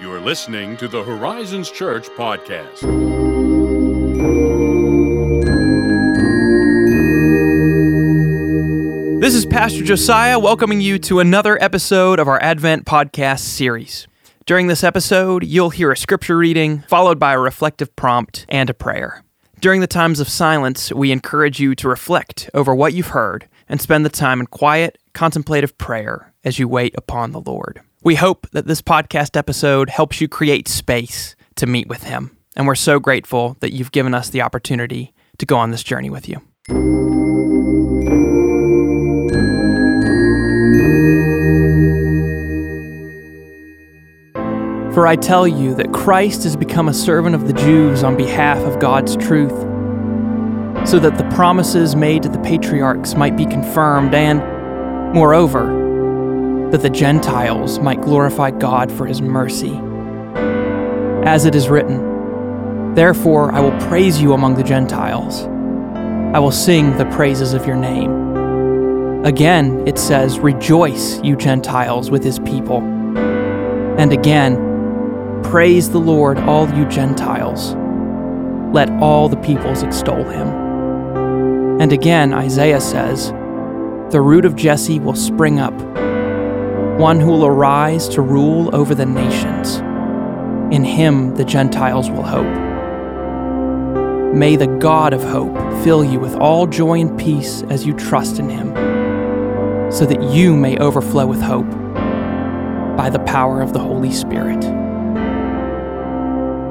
You are listening to the Horizons Church podcast. This is Pastor Josiah welcoming you to another episode of our Advent podcast series. During this episode, you'll hear a scripture reading, followed by a reflective prompt and a prayer. During the times of silence, we encourage you to reflect over what you've heard and spend the time in quiet, contemplative prayer as you wait upon the Lord. We hope that this podcast episode helps you create space to meet with Him. And we're so grateful that you've given us the opportunity to go on this journey with you. For I tell you that Christ has become a servant of the Jews on behalf of God's truth, so that the promises made to the patriarchs might be confirmed, and, moreover, that the Gentiles might glorify God for his mercy. As it is written, Therefore I will praise you among the Gentiles. I will sing the praises of your name. Again, it says, Rejoice, you Gentiles, with his people. And again, Praise the Lord, all you Gentiles. Let all the peoples extol him. And again, Isaiah says, The root of Jesse will spring up, one who will arise to rule over the nations. In him the Gentiles will hope. May the God of hope fill you with all joy and peace as you trust in him, so that you may overflow with hope by the power of the Holy Spirit.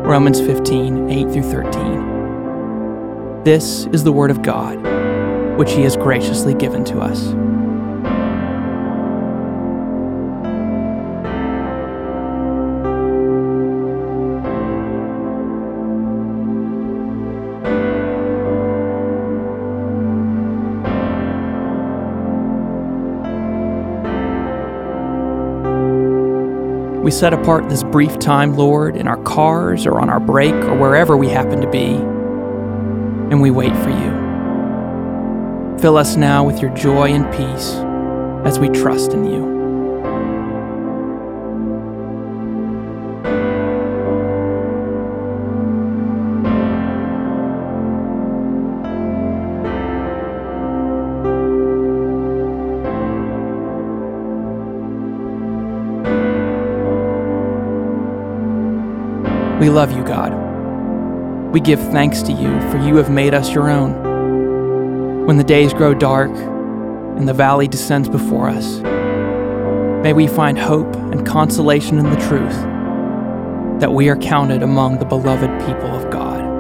Romans 15, 8 through 13. This is the Word of God, which He has graciously given to us. We set apart this brief time, Lord, in our cars or on our break or wherever we happen to be, and we wait for you. Fill us now with your joy and peace as we trust in you. We love you, God. We give thanks to you, for you have made us your own. When the days grow dark and the valley descends before us, may we find hope and consolation in the truth that we are counted among the beloved people of God.